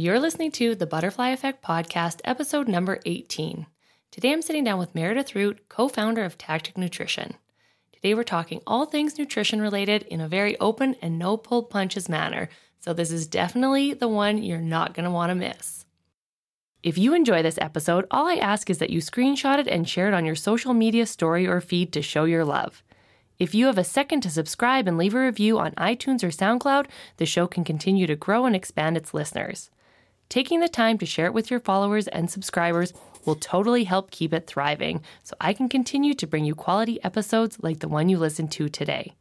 You're listening to the Butterfly Effect Podcast, episode number 18. Today I'm sitting down with Meredith Root, co founder of Tactic Nutrition. Today we're talking all things nutrition related in a very open and no pull punches manner, so this is definitely the one you're not going to want to miss. If you enjoy this episode, all I ask is that you screenshot it and share it on your social media story or feed to show your love. If you have a second to subscribe and leave a review on iTunes or SoundCloud, the show can continue to grow and expand its listeners. Taking the time to share it with your followers and subscribers will totally help keep it thriving so I can continue to bring you quality episodes like the one you listened to today.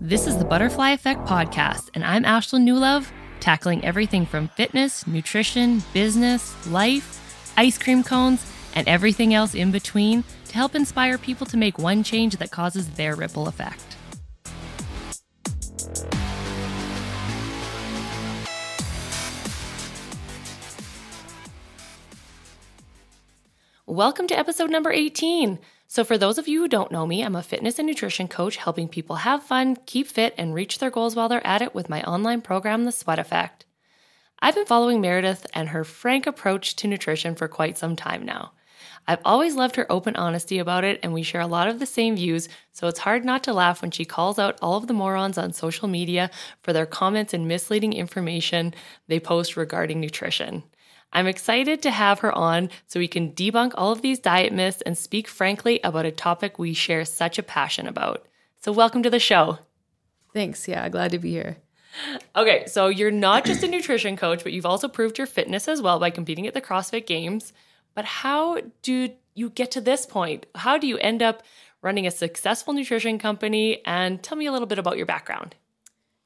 This is the Butterfly Effect Podcast, and I'm Ashlyn Newlove, tackling everything from fitness, nutrition, business, life, ice cream cones, and everything else in between to help inspire people to make one change that causes their ripple effect. Welcome to episode number 18. So, for those of you who don't know me, I'm a fitness and nutrition coach helping people have fun, keep fit, and reach their goals while they're at it with my online program, The Sweat Effect. I've been following Meredith and her frank approach to nutrition for quite some time now. I've always loved her open honesty about it, and we share a lot of the same views, so it's hard not to laugh when she calls out all of the morons on social media for their comments and misleading information they post regarding nutrition. I'm excited to have her on so we can debunk all of these diet myths and speak frankly about a topic we share such a passion about. So, welcome to the show. Thanks. Yeah, glad to be here. Okay, so you're not just a nutrition coach, but you've also proved your fitness as well by competing at the CrossFit Games. But how do you get to this point? How do you end up running a successful nutrition company? And tell me a little bit about your background.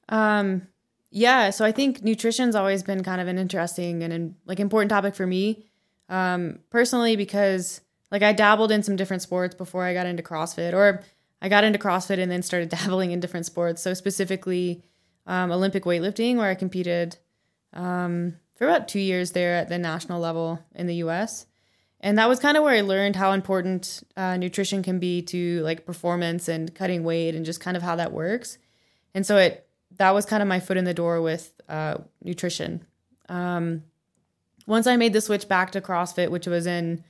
Um, yeah, so I think nutrition's always been kind of an interesting and like important topic for me um, personally because like I dabbled in some different sports before I got into CrossFit, or I got into CrossFit and then started dabbling in different sports. So specifically, um, Olympic weightlifting, where I competed um, for about two years there at the national level in the U.S. And that was kind of where I learned how important uh, nutrition can be to like performance and cutting weight and just kind of how that works. And so it that was kind of my foot in the door with uh, nutrition. Um, once I made the switch back to CrossFit, which was in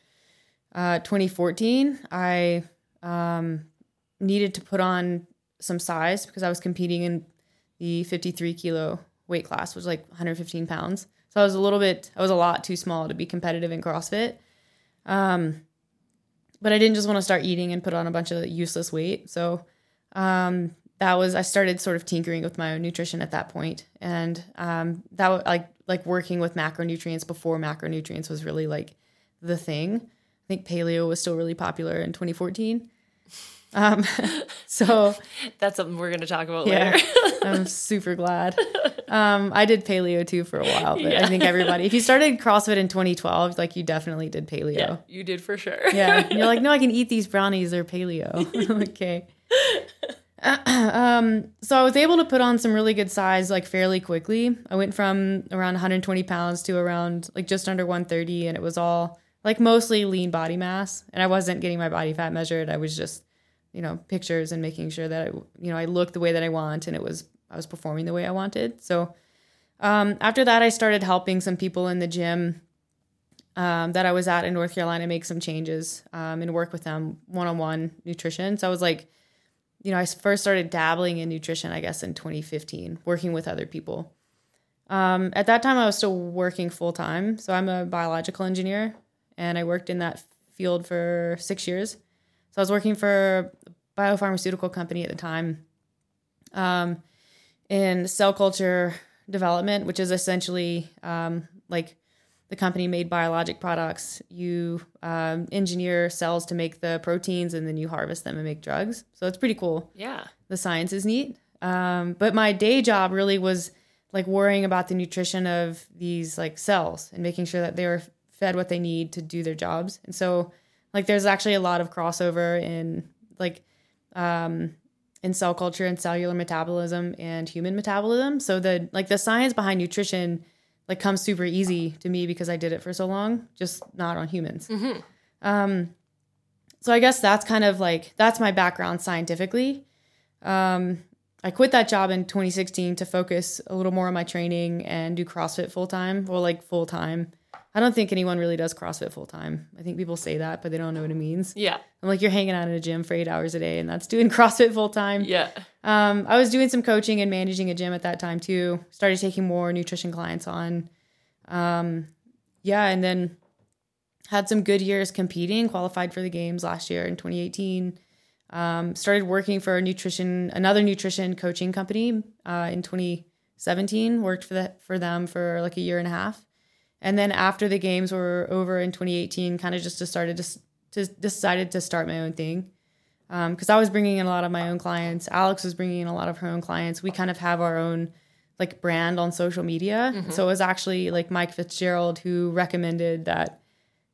uh, 2014, I um, needed to put on some size because I was competing in the 53 kilo weight class, which was like 115 pounds. So I was a little bit, I was a lot too small to be competitive in CrossFit. Um, but I didn't just want to start eating and put on a bunch of useless weight. So um, that was I started sort of tinkering with my own nutrition at that point, and um, that was like like working with macronutrients before macronutrients was really like the thing. I think paleo was still really popular in 2014. Um, so that's something we're going to talk about yeah, later. I'm super glad. Um, I did paleo too for a while, but yeah. I think everybody, if you started CrossFit in 2012, like you definitely did paleo. Yeah, you did for sure. yeah. You're like, no, I can eat these brownies. They're paleo. okay. um, so I was able to put on some really good size like fairly quickly. I went from around 120 pounds to around like just under 130, and it was all like mostly lean body mass. And I wasn't getting my body fat measured. I was just, you know, pictures and making sure that I, you know, I looked the way that I want, and it was I was performing the way I wanted. So um, after that, I started helping some people in the gym um, that I was at in North Carolina make some changes um, and work with them one on one nutrition. So I was like you know, I first started dabbling in nutrition, I guess, in 2015, working with other people. Um, at that time, I was still working full time. So I'm a biological engineer and I worked in that field for six years. So I was working for a biopharmaceutical company at the time um, in cell culture development, which is essentially um, like the company made biologic products. You um, engineer cells to make the proteins, and then you harvest them and make drugs. So it's pretty cool. Yeah, the science is neat. Um, but my day job really was like worrying about the nutrition of these like cells and making sure that they were fed what they need to do their jobs. And so, like, there's actually a lot of crossover in like um, in cell culture and cellular metabolism and human metabolism. So the like the science behind nutrition like comes super easy to me because I did it for so long, just not on humans. Mm-hmm. Um, so I guess that's kind of like that's my background scientifically. Um, I quit that job in 2016 to focus a little more on my training and do CrossFit full time. Well, like full time. I don't think anyone really does CrossFit full time. I think people say that, but they don't know what it means. Yeah. I'm like, you're hanging out in a gym for eight hours a day, and that's doing CrossFit full time. Yeah. Um, I was doing some coaching and managing a gym at that time too. Started taking more nutrition clients on. Um, yeah, and then had some good years competing, qualified for the games last year in 2018. Um, started working for a nutrition, another nutrition coaching company uh, in 2017. Worked for that for them for like a year and a half, and then after the games were over in 2018, kind of just started to, to decided to start my own thing because um, I was bringing in a lot of my own clients. Alex was bringing in a lot of her own clients. We kind of have our own like brand on social media. Mm-hmm. So it was actually like Mike Fitzgerald who recommended that,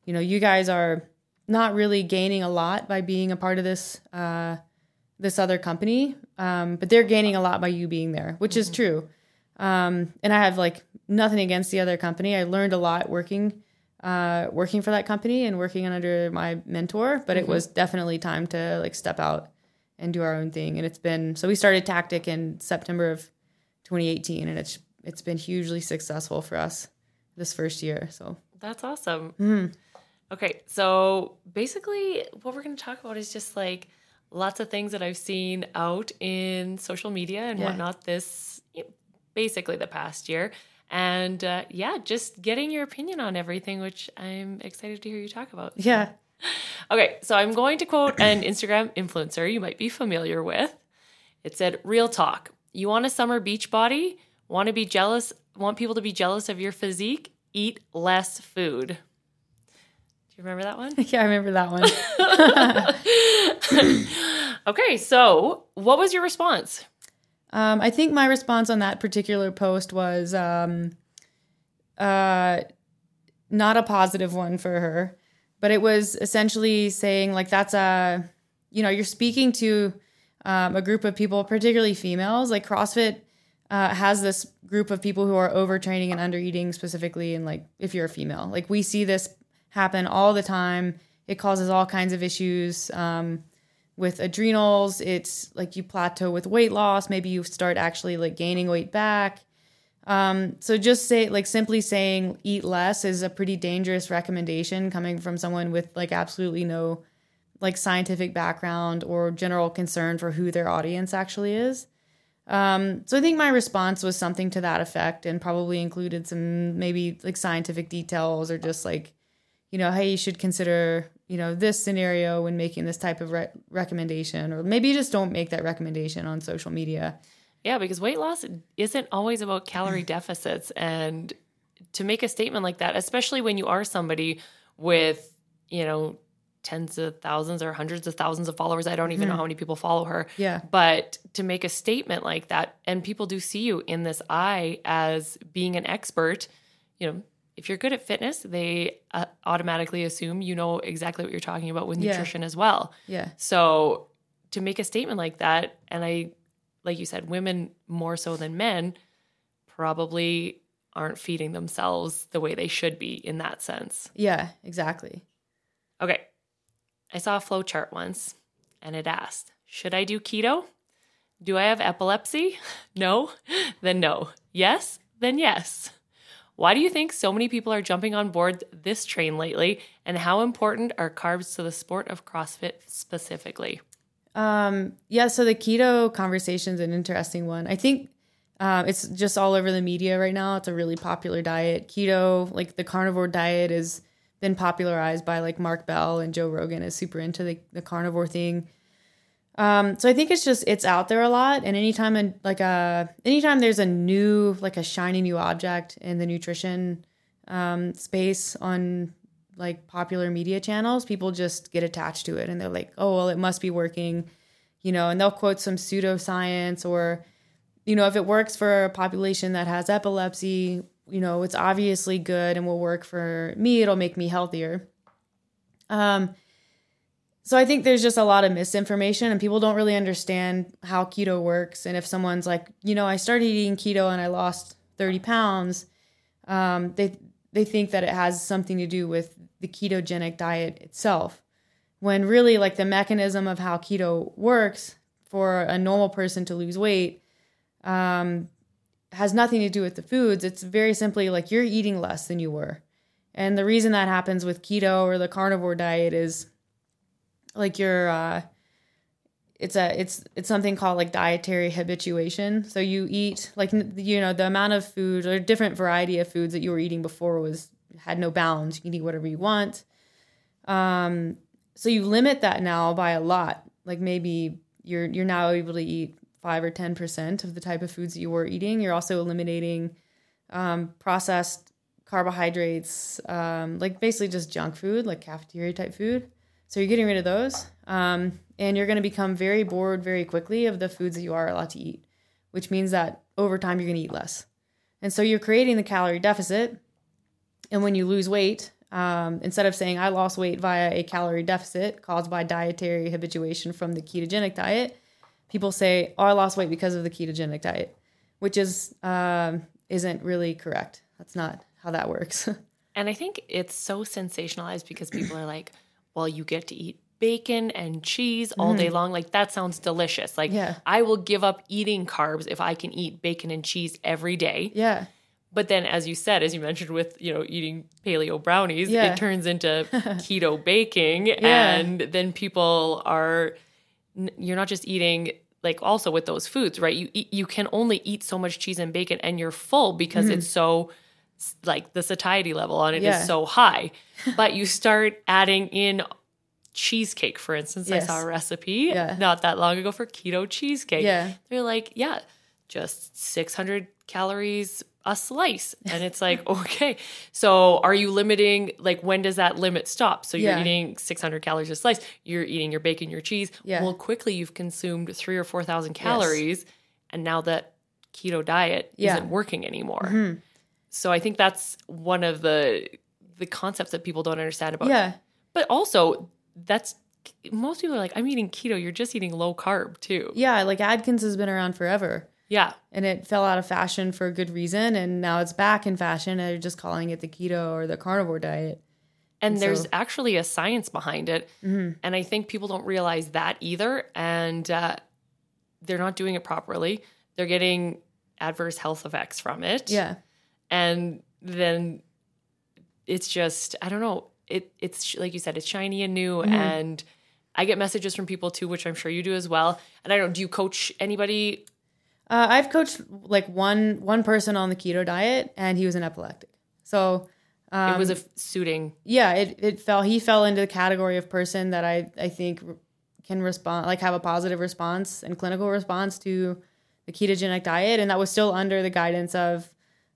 you know, you guys are not really gaining a lot by being a part of this uh, this other company, um, but they're gaining a lot by you being there, which mm-hmm. is true. Um, and I have like nothing against the other company. I learned a lot working uh, working for that company and working under my mentor, but mm-hmm. it was definitely time to like step out and do our own thing. And it's been so we started Tactic in September of 2018, and it's it's been hugely successful for us this first year. So that's awesome. Mm-hmm. Okay, so basically, what we're going to talk about is just like lots of things that I've seen out in social media and yeah. whatnot this basically the past year. And uh, yeah, just getting your opinion on everything, which I'm excited to hear you talk about. Yeah. Okay, so I'm going to quote an Instagram influencer you might be familiar with. It said, Real talk. You want a summer beach body? Want to be jealous? Want people to be jealous of your physique? Eat less food. Do you remember that one? Yeah, I remember that one. okay, so what was your response? Um, I think my response on that particular post was um, uh, not a positive one for her, but it was essentially saying like that's a, you know, you're speaking to um, a group of people, particularly females. Like CrossFit uh, has this group of people who are overtraining and undereating specifically, and like if you're a female, like we see this happen all the time. It causes all kinds of issues um, with adrenals. It's like you plateau with weight loss. Maybe you start actually like gaining weight back. Um, so just say like simply saying eat less is a pretty dangerous recommendation coming from someone with like absolutely no like scientific background or general concern for who their audience actually is. Um, so I think my response was something to that effect and probably included some maybe like scientific details or just like, you know, hey, you should consider, you know, this scenario when making this type of re- recommendation, or maybe you just don't make that recommendation on social media. Yeah, because weight loss isn't always about calorie deficits. And to make a statement like that, especially when you are somebody with, you know, tens of thousands or hundreds of thousands of followers. I don't even mm. know mm-hmm. how many people follow her. Yeah. But to make a statement like that, and people do see you in this eye as being an expert, you know, if you're good at fitness, they uh, automatically assume you know exactly what you're talking about with yeah. nutrition as well. Yeah. So to make a statement like that, and I, like you said, women more so than men probably aren't feeding themselves the way they should be in that sense. Yeah, exactly. Okay. I saw a flow chart once and it asked, Should I do keto? Do I have epilepsy? No? Then no. Yes? Then yes. Why do you think so many people are jumping on board this train lately? And how important are carbs to the sport of CrossFit specifically? Um, yeah, so the keto conversation is an interesting one. I think um, it's just all over the media right now. It's a really popular diet. Keto, like the carnivore diet, has been popularized by like Mark Bell and Joe Rogan is super into the, the carnivore thing. Um, so I think it's just it's out there a lot, and anytime in, like a uh, anytime there's a new like a shiny new object in the nutrition um, space on like popular media channels, people just get attached to it, and they're like, oh well, it must be working, you know, and they'll quote some pseudoscience or you know if it works for a population that has epilepsy, you know it's obviously good and will work for me. It'll make me healthier. Um, so I think there's just a lot of misinformation and people don't really understand how keto works. And if someone's like, you know, I started eating keto and I lost 30 pounds, um, they they think that it has something to do with the ketogenic diet itself. When really like the mechanism of how keto works for a normal person to lose weight um, has nothing to do with the foods. It's very simply like you're eating less than you were. And the reason that happens with keto or the carnivore diet is like you're uh, it's a it's it's something called like dietary habituation. So you eat like you know the amount of food or different variety of foods that you were eating before was had no bounds. You can eat whatever you want. Um, so you limit that now by a lot. Like maybe you're you're now able to eat five or ten percent of the type of foods that you were eating. You're also eliminating um, processed carbohydrates, um, like basically just junk food, like cafeteria type food. So you're getting rid of those, um, and you're going to become very bored very quickly of the foods that you are allowed to eat, which means that over time you're going to eat less. And so you're creating the calorie deficit. And when you lose weight, um, instead of saying I lost weight via a calorie deficit caused by dietary habituation from the ketogenic diet, people say, "Oh, I lost weight because of the ketogenic diet," which is um, isn't really correct. That's not how that works. and I think it's so sensationalized because people are like, "Well, you get to eat bacon and cheese all day mm. long. Like that sounds delicious. Like Yeah. I will give up eating carbs if I can eat bacon and cheese every day." yeah, But then, as you said, as you mentioned with you know eating paleo brownies, Yeah. it turns into keto baking, and then people are you're not just eating like also with those foods, right? You you can only eat so much cheese and bacon, and you're full because mm-hmm. it's so like the satiety level on it is Mm-hmm. Yeah. so high. but you start adding in cheesecake, for instance. Yes. I saw a recipe Yeah. not that long ago for keto cheesecake. Yeah. They're like, yeah, just 600 calories a slice. And it's like, okay. So are you limiting, like, when does that limit stop? So you're Yeah. eating 600 calories a slice, you're eating your bacon, your cheese. Yeah. Well, quickly you've consumed three or 4,000 calories. And now that keto diet Yeah. isn't working anymore. Mhm. So I think that's one of the the concepts that people don't understand about yeah, but also that's most people are like i'm eating keto. You're just eating low carb too. Yeah. Like Atkins has been around forever. yeah. And it fell out of fashion for a good reason and now it's back in fashion and they're just calling it the keto or the carnivore diet. And there's so- actually a science behind it. Mm-hmm. and i think people don't realize that either and uh, they're not doing it properly. They're getting adverse health effects from it. Yeah and then it's just i don't know it it's like you said it's shiny and new Mm-hmm. and i get messages from people too which i'm sure you do as well. And i don't do you coach anybody? Uh, i've coached like one one person on the keto diet and he was an epileptic. So um, it was a f- suiting. yeah it, it fell he fell into the category of person that i i think can respond like have a positive response and clinical response to the ketogenic diet. And that was still under the guidance of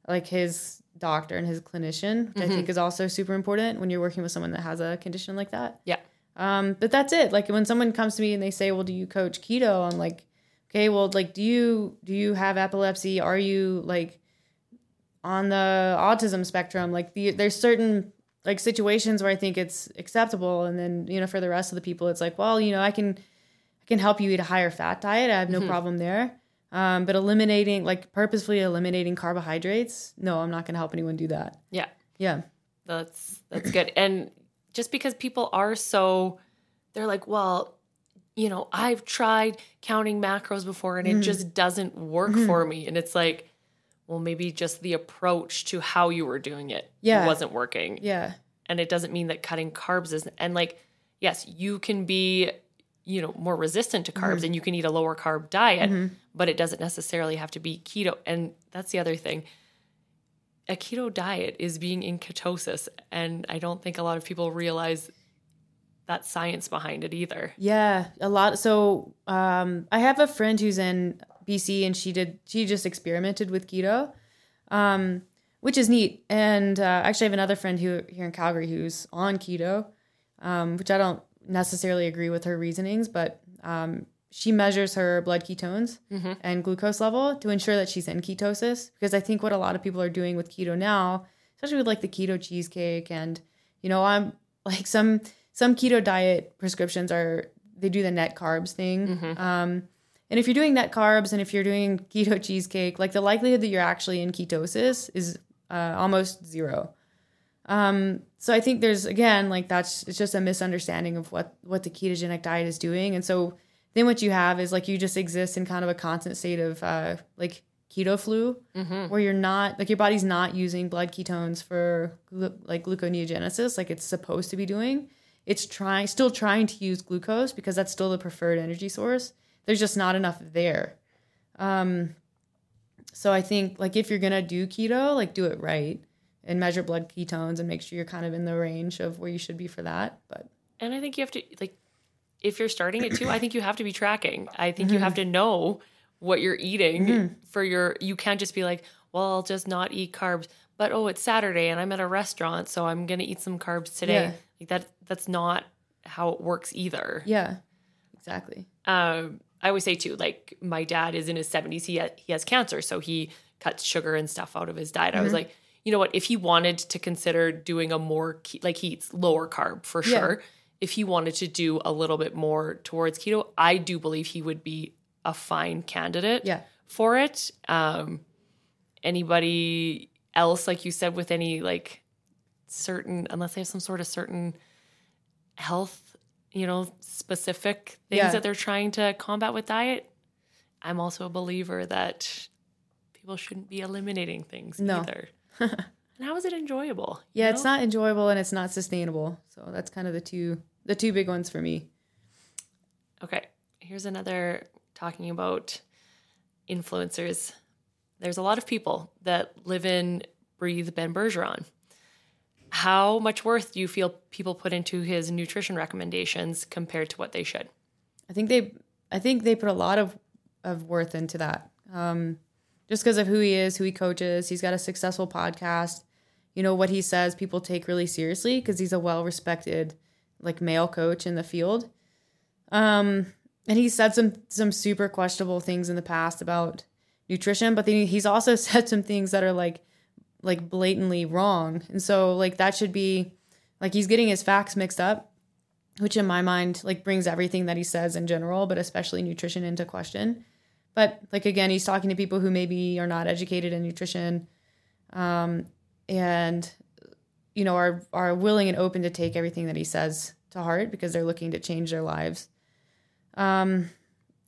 like his doctor and his clinician which i think is also super important when you're working with someone that has a condition like that yeah Um, but that's it. Like when someone comes to me and they say, "Well, do you coach keto?" I'm like, "Okay, well, like, do you do you have epilepsy? Are you like on the autism spectrum? Like, the, there's certain like situations where I think it's acceptable, and then you know, for the rest of the people, it's like, well, you know, I can I can help you eat a higher fat diet. I have no problem there. Um, but eliminating like purposefully eliminating carbohydrates, no, I'm not going to help anyone do that. yeah Yeah, That's that's good. And just because people are so they're like, well, you know, I've tried counting macros before and it just doesn't work for me. And it's like, well, maybe just the approach to how you were doing it Yeah. wasn't working. yeah, And it doesn't mean that cutting carbs is and like, yes, you can be, you know, more resistant to carbs and you can eat a lower carb diet, but it doesn't necessarily have to be keto. And that's the other thing a keto diet is being in ketosis and i don't think a lot of people realize that science behind it either Yeah, a lot. So um, I have a friend who's in BC, and she did she just experimented with keto, um, which is neat. And uh, actually, I have another friend who here in Calgary who's on keto, um, which I don't necessarily agree with her reasonings, but um, she measures her blood ketones and glucose level to ensure that she's in ketosis. Because I think what a lot of people are doing with keto now, especially with like the keto cheesecake, and you know, I'm like some some keto diet prescriptions are they do the net carbs thing. Um, and if you're doing net carbs and if you're doing keto cheesecake, like the likelihood that you're actually in ketosis is uh, almost zero. Um, so I think there's again like that's it's just a misunderstanding of what what the ketogenic diet is doing, and so then what you have is like you just exist in kind of a constant state of uh, like keto flu, where you're not like your body's not using blood ketones for glu- like gluconeogenesis like it's supposed to be doing. It's trying, still trying to use glucose because that's still the preferred energy source. There's just not enough there. Um, so I think like if you're gonna do keto, like do it right and measure blood ketones and make sure you're kind of in the range of where you should be for that. But And I think you have to like if you're starting it too, I think you have to be tracking. I think you have mm-hmm. to know what you're eating mm-hmm. for your you can't just be like, well, I'll just not eat carbs. But oh, it's Saturday and I'm at a restaurant, so I'm gonna eat some carbs today. Yeah. Like that that's not how it works either. yeah, exactly. um, I always say too, like my dad is in his 70s. He ha- he has cancer, so he cuts sugar and stuff out of his diet. I was mm-hmm. like, you know what? If he wanted to consider doing a more ke- like he eats lower carb for Yeah. sure. If he wanted to do a little bit more towards keto, I do believe he would be a fine candidate Yeah. for it. Um, anybody else, like you said, with any like certain, unless they have some sort of certain health, you know, specific things Yeah. that they're trying to combat with diet, I'm also a believer that people shouldn't be eliminating things No. either. And how is it enjoyable? Yeah, it's know? not enjoyable and it's not sustainable. So that's kind of the two the two big ones for me. Okay, here's another talking about influencers. There's a lot of people that live in breathe Ben Bergeron. How much worth do you feel people put into his nutrition recommendations compared to what they should? I think they I think they put a lot of of worth into that. Um, just because of who he is, who he coaches, he's got a successful podcast. You know what he says, people take really seriously because he's a well respected like male coach in the field. Um, and he said some some super questionable things in the past about nutrition, but then he's also said some things that are like like blatantly wrong. And so like that should be like he's getting his facts mixed up which in my mind like brings everything that he says in general but especially nutrition into question but like again he's talking to people who maybe are not educated in nutrition um, and you know are are willing and open to take everything that he says to heart because they're looking to change their lives. Um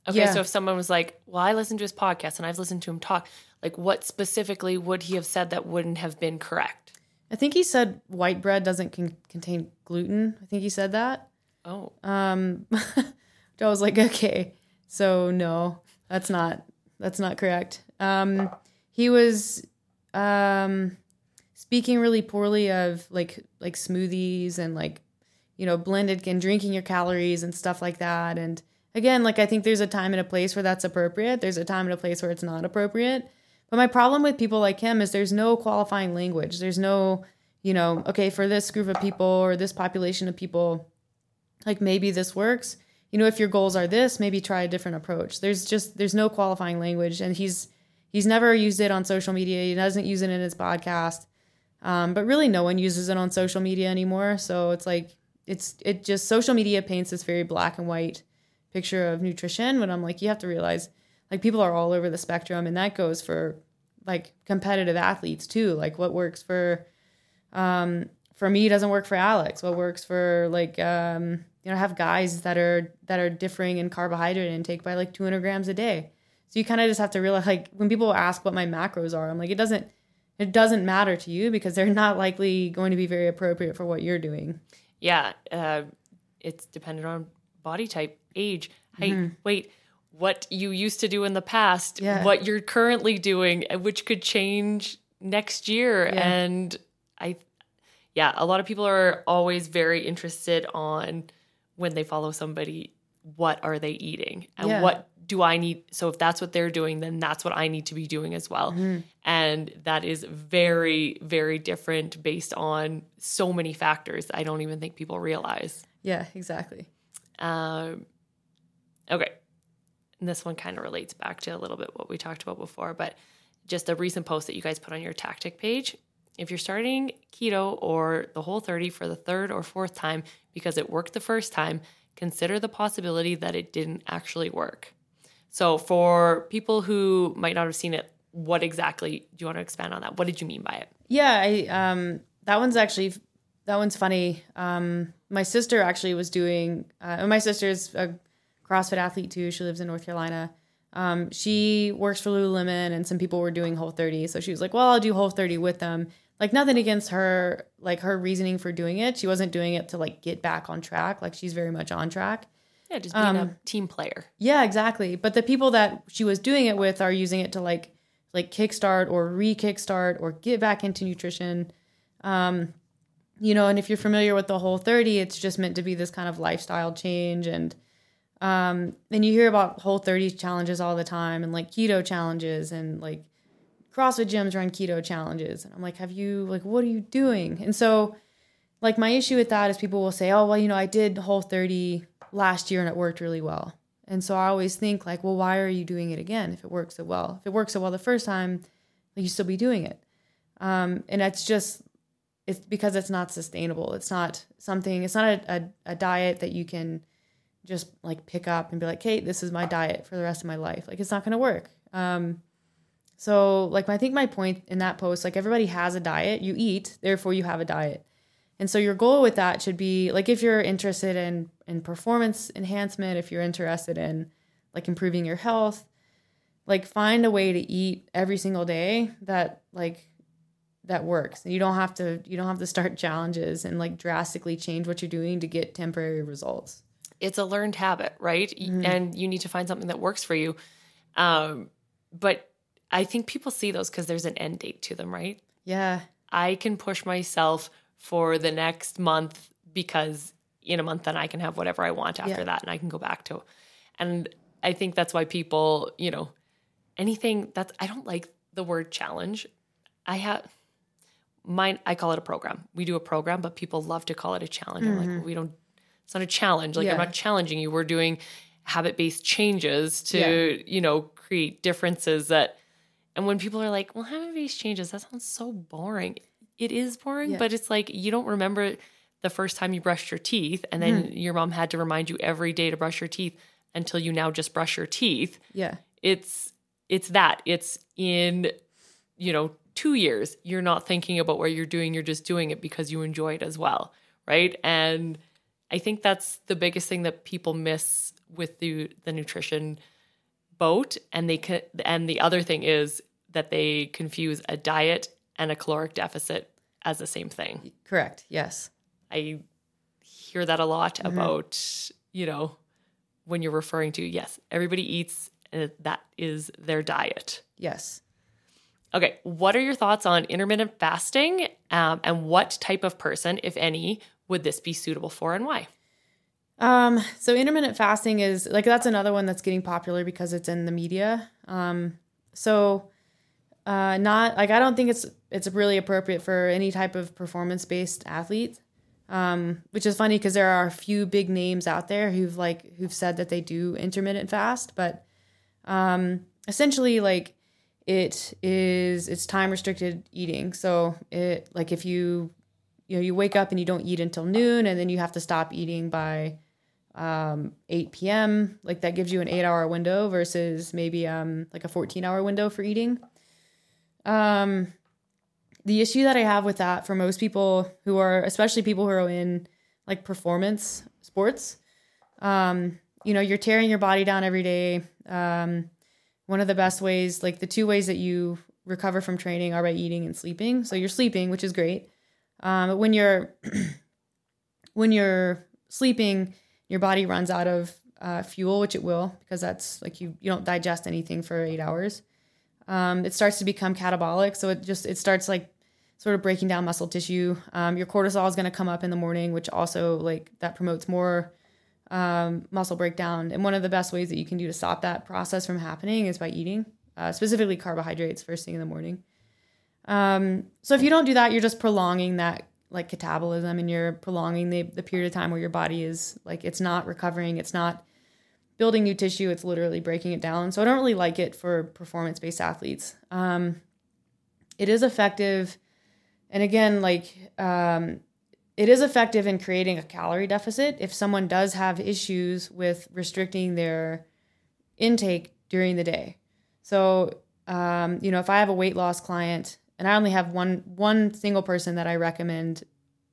Okay, Yeah. so if someone was like, "Well, I listened to his podcast and I've listened to him talk," like what specifically would he have said that wouldn't have been correct? i think he said white bread doesn't con- contain gluten. I think he said that. Oh, Um, I was like, okay, so no, that's not that's not correct. Um, he was um speaking really poorly of like like smoothies and like you know blended and drinking your calories and stuff like that. And again, like I think there's a time and a place where that's appropriate. There's a time and a place where it's not appropriate. But my problem with people like him is there's no qualifying language. There's no, you know, okay, for this group of people or this population of people, like maybe this works you know if your goals are this maybe try a different approach. There's just there's no qualifying language and he's he's never used it on social media. He doesn't use it in his podcast. Um, but really no one uses it on social media anymore. So it's like it's it just social media paints this very black and white picture of nutrition when i'm like you have to realize like people are all over the spectrum and that goes for like competitive athletes too. Like what works for um, for me doesn't work for Alex. What works for like um, you know, I have guys that are that are differing in carbohydrate intake by like 200 grams a day. So you kind of just have to realize like when people ask what my macros are, I'm like it doesn't it doesn't matter to you because they're not likely going to be very appropriate for what you're doing. yeah. Uh, it's dependent on body type, age, height, weight, what you used to do in the past, Yeah. what you're currently doing, uh, which could change next year. Yeah. And I, yeah, a lot of people are always very interested on when they follow somebody, what are they eating and Yeah. what do I need? So if that's what they're doing, then that's what I need to be doing as well. And that is very, very different based on so many factors. I don't even think people realize. Yeah, exactly. Um, okay. And this one kind of relates back to a little bit what we talked about before, but just a recent post that you guys put on your tactic page. If you're starting keto or the whole 30 for the third or fourth time because it worked the first time, consider the possibility that it didn't actually work. So, for people who might not have seen it, what exactly do you want to expand on that? What did you mean by it? Yeah, I um that one's actually that one's funny. Um my sister actually was doing uh, my sister's a CrossFit athlete too. She lives in North Carolina. Um, she works for Lululemon, and some people were doing Whole 30. So she was like, "Well, I'll do Whole 30 with them." Like nothing against her, like her reasoning for doing it. She wasn't doing it to like get back on track. Like she's very much on track. Yeah, just being um, a team player. Yeah, exactly. But the people that she was doing it with are using it to like like kickstart or re-kickstart or get back into nutrition. Um, you know, and if you're familiar with the whole 30, it's just meant to be this kind of lifestyle change and um, and you hear about whole 30 challenges all the time and like keto challenges and like CrossFit gyms run keto challenges. And I'm like, have you like what are you doing? And so like my issue with that is people will say, "Oh, well, you know, I did whole 30 last year and it worked really well." And so I always think like, "Well, why are you doing it again if it works so well? If it works so well the first time, you still be doing it." Um, and it's just it's because it's not sustainable. It's not something. It's not a, a, a diet that you can just like pick up and be like, "Hey, this is my diet for the rest of my life." Like it's not going to work. Um, so like I think my point in that post, like everybody has a diet. You eat, therefore you have a diet. And so your goal with that should be like if you're interested in in performance enhancement, if you're interested in like improving your health, like find a way to eat every single day that like that works. And you don't have to you don't have to start challenges and like drastically change what you're doing to get temporary results. It's a learned habit, right? Mm-hmm. And you need to find something that works for you. Um, but I think people see those because there's an end date to them, right? Yeah. I can push myself for the next month because in a month then I can have whatever I want after yeah. that and I can go back to. And I think that's why people, you know, anything that's I don't like the word challenge. I have mine I call it a program. We do a program, but people love to call it a challenge. Mm-hmm. I'm like, well, mm-hmm. we don't it's not a challenge. Like yeah. I'm not challenging you. We're doing habit-based changes to, yeah. you know, create differences that and when people are like, well, habit-based changes, that sounds so boring. It is boring, yeah. but it's like you don't remember the first time you brushed your teeth and then mm. your mom had to remind you every day to brush your teeth until you now just brush your teeth. Yeah. It's it's that. It's in you know, 2 years you're not thinking about what you're doing, you're just doing it because you enjoy it as well, right? And I think that's the biggest thing that people miss with the the nutrition boat and they can. and the other thing is that they confuse a diet and a caloric deficit as the same thing. Correct. Yes. I hear that a lot mm-hmm. about, you know, when you're referring to yes, everybody eats and that is their diet. Yes. Okay, what are your thoughts on intermittent fasting um, and what type of person, if any, would this be suitable for and why? Um, so intermittent fasting is like that's another one that's getting popular because it's in the media. Um, so uh, not like I don't think it's it's really appropriate for any type of performance based athlete. Um, which is funny because there are a few big names out there who've like who've said that they do intermittent fast, but um, essentially like it is it's time restricted eating. So it like if you you know you wake up and you don't eat until noon and then you have to stop eating by um, 8 p.m. Like that gives you an eight hour window versus maybe um, like a 14 hour window for eating. Um, the issue that I have with that for most people who are, especially people who are in like performance sports, um, you know, you're tearing your body down every day. Um, one of the best ways, like the two ways that you recover from training are by eating and sleeping. So you're sleeping, which is great. Um, but when you're when you're sleeping, your body runs out of uh, fuel, which it will, because that's like you you don't digest anything for eight hours. Um, it starts to become catabolic, so it just it starts like sort of breaking down muscle tissue. Um, your cortisol is going to come up in the morning, which also like that promotes more um, muscle breakdown. And one of the best ways that you can do to stop that process from happening is by eating, uh, specifically carbohydrates first thing in the morning. Um, so if you don't do that, you're just prolonging that like catabolism and you're prolonging the, the period of time where your body is like it's not recovering it's not building new tissue it's literally breaking it down. So i don't really like it for performance based athletes. Um, it is effective and again like um, it is effective in creating a calorie deficit. If someone does have issues with restricting their intake during the day. So um, you know if i have a weight loss client and I only have one one single person that I recommend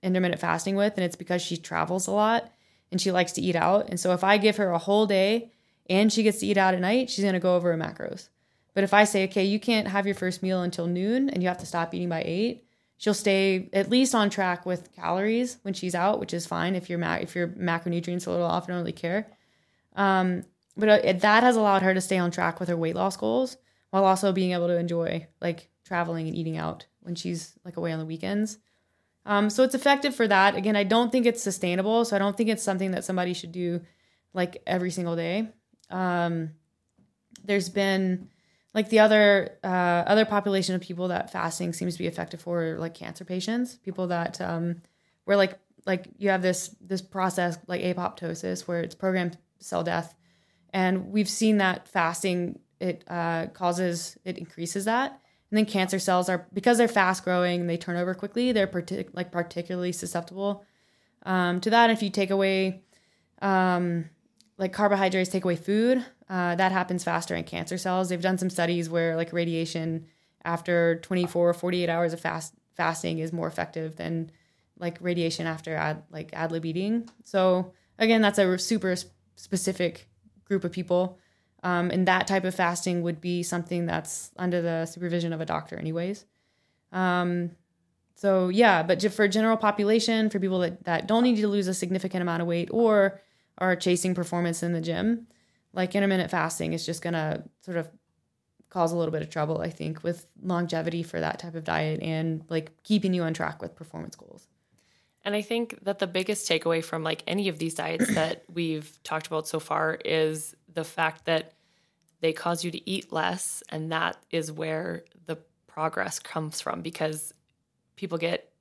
intermittent fasting with, and it's because she travels a lot and she likes to eat out. And so if I give her a whole day and she gets to eat out at night, she's going to go over her macros. But if I say, okay, you can't have your first meal until noon and you have to stop eating by eight, she'll stay at least on track with calories when she's out, which is fine if your ma- if your macronutrients a little off. I don't really care. Um, but uh, that has allowed her to stay on track with her weight loss goals while also being able to enjoy like traveling and eating out when she's like away on the weekends. Um, so it's effective for that. Again, I don't think it's sustainable, so I don't think it's something that somebody should do like every single day. Um, there's been like the other uh, other population of people that fasting seems to be effective for like cancer patients, people that um, where like like you have this this process like apoptosis where it's programmed cell death, and we've seen that fasting it uh, causes it increases that, and then cancer cells are because they're fast growing, they turn over quickly. They're partic- like particularly susceptible um, to that. If you take away um, like carbohydrates, take away food, uh, that happens faster in cancer cells. They've done some studies where like radiation after 24 or 48 hours of fast fasting is more effective than like radiation after ad, like ad lib eating. So again, that's a super specific group of people. Um, and that type of fasting would be something that's under the supervision of a doctor, anyways. Um, so yeah, but for general population, for people that, that don't need to lose a significant amount of weight or are chasing performance in the gym, like intermittent fasting is just gonna sort of cause a little bit of trouble, I think, with longevity for that type of diet and like keeping you on track with performance goals. And I think that the biggest takeaway from like any of these diets that we've talked about so far is the fact that they cause you to eat less. And that is where the progress comes from because people get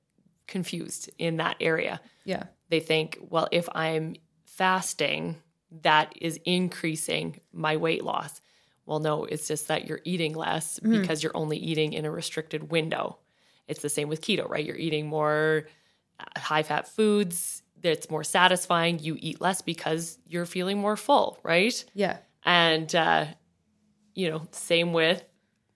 confused in that area. Yeah. They think, well, if I'm fasting, that is increasing my weight loss. Well, no, it's just that you're eating less mm-hmm. because you're only eating in a restricted window. It's the same with keto, right? You're eating more uh, high fat foods. It's more satisfying. You eat less because you're feeling more full, right? Yeah. And, uh, you know, same with,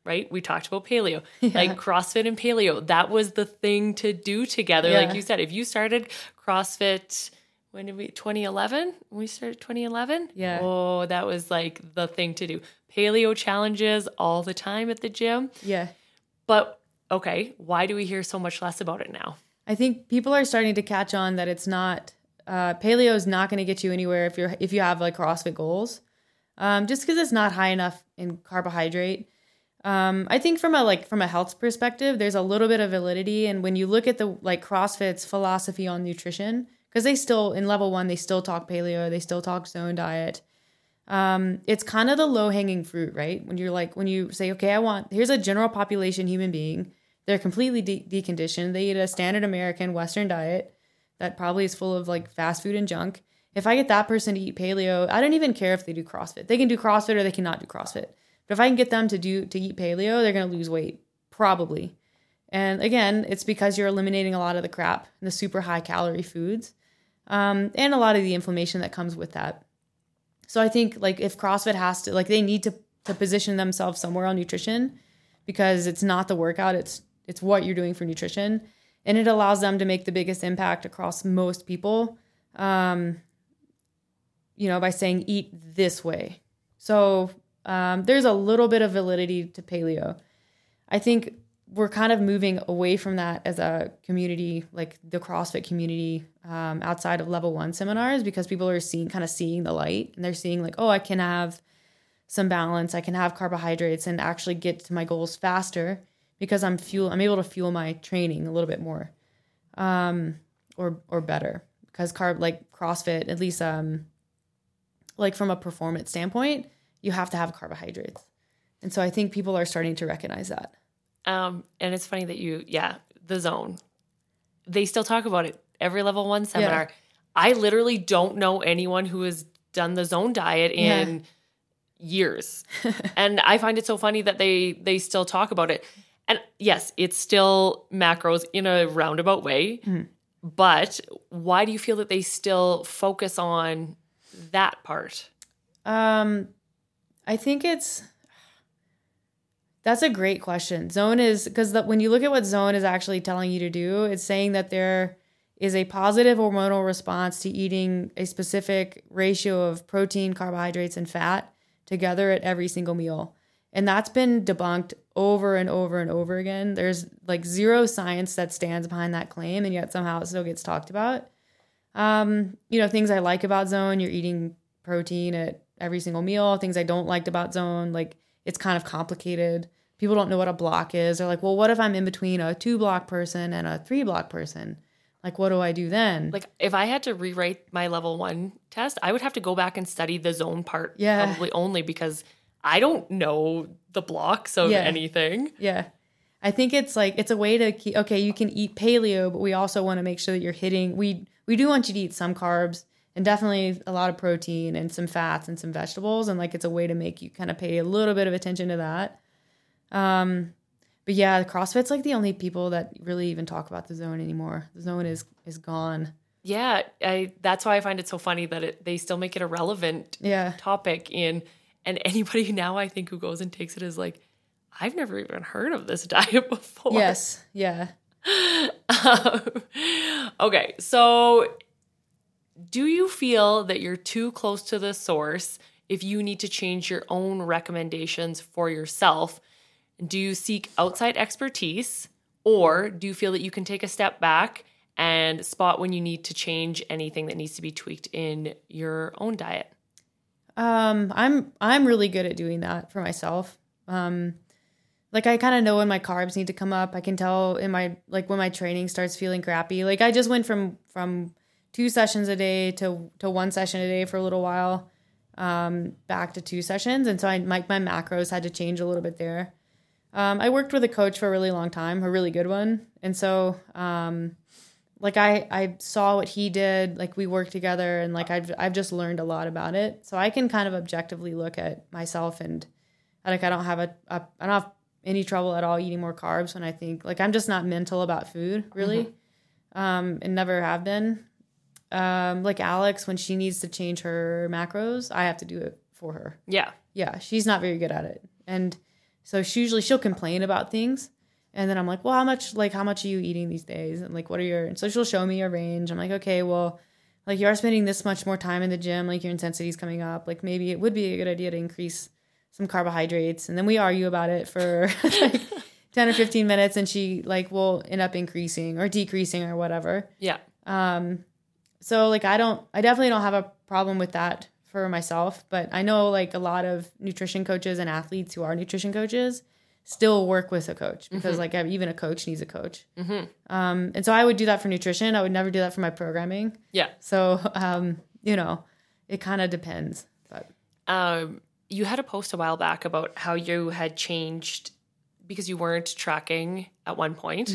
right? We talked about paleo, yeah. like CrossFit and paleo. That was the thing to do together. Yeah. Like you said, if you started CrossFit, when did we 2011 we started 2011 yeah oh that was like the thing to do paleo challenges all the time at the gym yeah but okay why do we hear so much less about it now i think people are starting to catch on that it's not uh, paleo is not going to get you anywhere if you're if you have like crossfit goals um, just because it's not high enough in carbohydrate. Um, I think from a like from a health perspective, there's a little bit of validity, and when you look at the like CrossFit's philosophy on nutrition, because they still in level one they still talk paleo they still talk zone diet um, it's kind of the low hanging fruit right? When you're like when you say okay i want here's a general population human being they're completely de- deconditioned. They eat a standard american western diet that probably is full of like fast food and junk. If i get that person to eat paleo i don't even care if they do crossfit. They can do crossfit or they cannot do crossfit. But if i can get them to do to eat paleo they're going to lose weight probably. And again it's because you're eliminating a lot of the crap and the super high calorie foods um, and a lot of the inflammation that comes with that. So I think like if CrossFit has to like they need to to position themselves somewhere on nutrition because it's not the workout, it's it's what you're doing for nutrition, and it allows them to make the biggest impact across most people. Um, you know, by saying eat this way. So um, there's a little bit of validity to paleo. I think we're kind of moving away from that as a community, like the CrossFit community, um, outside of level one seminars, because people are seeing kind of seeing the light and they're seeing like, oh, I can have some balance, I can have carbohydrates, and actually get to my goals faster because I'm fuel. I'm able to fuel my training a little bit more, um, or or better because carb like CrossFit, at least um, like from a performance standpoint, you have to have carbohydrates, and so I think people are starting to recognize that. Um, and it's funny that you, yeah, the zone. They still talk about it every level one seminar. Yeah. I literally don't know anyone who has done the zone diet in yeah. years. and I find it so funny that they they still talk about it. And yes, it's still macros in a roundabout way. Mm. But why do you feel that they still focus on that part? Um I think it's that's a great question. Zone is because when you look at what zone is actually telling you to do, it's saying that there is a positive hormonal response to eating a specific ratio of protein, carbohydrates, and fat together at every single meal. And that's been debunked over and over and over again. There's like zero science that stands behind that claim, and yet somehow it still gets talked about. Um, you know, things I like about Zone, you're eating protein at every single meal. Things I don't like about Zone, like it's kind of complicated. People don't know what a block is. They're like, well, what if I'm in between a two block person and a three block person? Like, what do I do then? Like, if I had to rewrite my level one test, I would have to go back and study the zone part Yeah. probably only because I don't know the blocks of Yeah. anything. Yeah. I think it's like it's a way to keep okay, you can eat paleo, but we also want to make sure that you're hitting we we do want you to eat some carbs and definitely a lot of protein and some fats and some vegetables and like it's a way to make you kind of pay a little bit of attention to that. Um but yeah, CrossFit's like the only people that really even talk about the zone anymore. The zone is is gone. Yeah, I that's why I find it so funny that it, they still make it a relevant Yeah. topic in and anybody now I think who goes and takes it is like I've never even heard of this diet before. Yes. Yeah. Um, okay, so do you feel that you're too close to the source if you need to change your own recommendations for yourself? Do you seek outside expertise or do you feel that you can take a step back and spot when you need to change anything that needs to be tweaked in your own diet? Um, I'm I'm really good at doing that for myself. Um, like I kind of know when my carbs need to come up. I can tell in my like when my training starts feeling crappy. Like I just went from from two sessions a day to to one session a day for a little while, um, back to two sessions, and so I my my macros had to change a little bit there. Um, I worked with a coach for a really long time, a really good one, and so um, like I I saw what he did, like we worked together, and like I've I've just learned a lot about it, so I can kind of objectively look at myself and like I don't have a, a I don't have any trouble at all eating more carbs when I think like I'm just not mental about food really, um, and never have been. Um, like Alex, when she needs to change her macros, I have to do it for her Yeah. yeah, she's not very good at it. And so she usually she'll complain about things. And then I'm like, well, how much like how much are you eating these days? And like what are your and so she'll show me a range. I'm like, okay, well, like you are spending this much more time in the gym, like your intensity's coming up. Like maybe it would be a good idea to increase some carbohydrates. And then we argue about it for like 10 or 15 minutes and she like will end up increasing or decreasing or whatever. Yeah. Um, so like I don't, I definitely don't have a problem with that for myself, but I know like a lot of nutrition coaches and athletes who are nutrition coaches still work with a coach because like even a coach needs a coach. Um, and so I would do that for nutrition. I would never do that for my programming. Yeah. So, um, you know, it kind of depends, but Um, you had a post a while back about how you had changed because you weren't tracking at one point,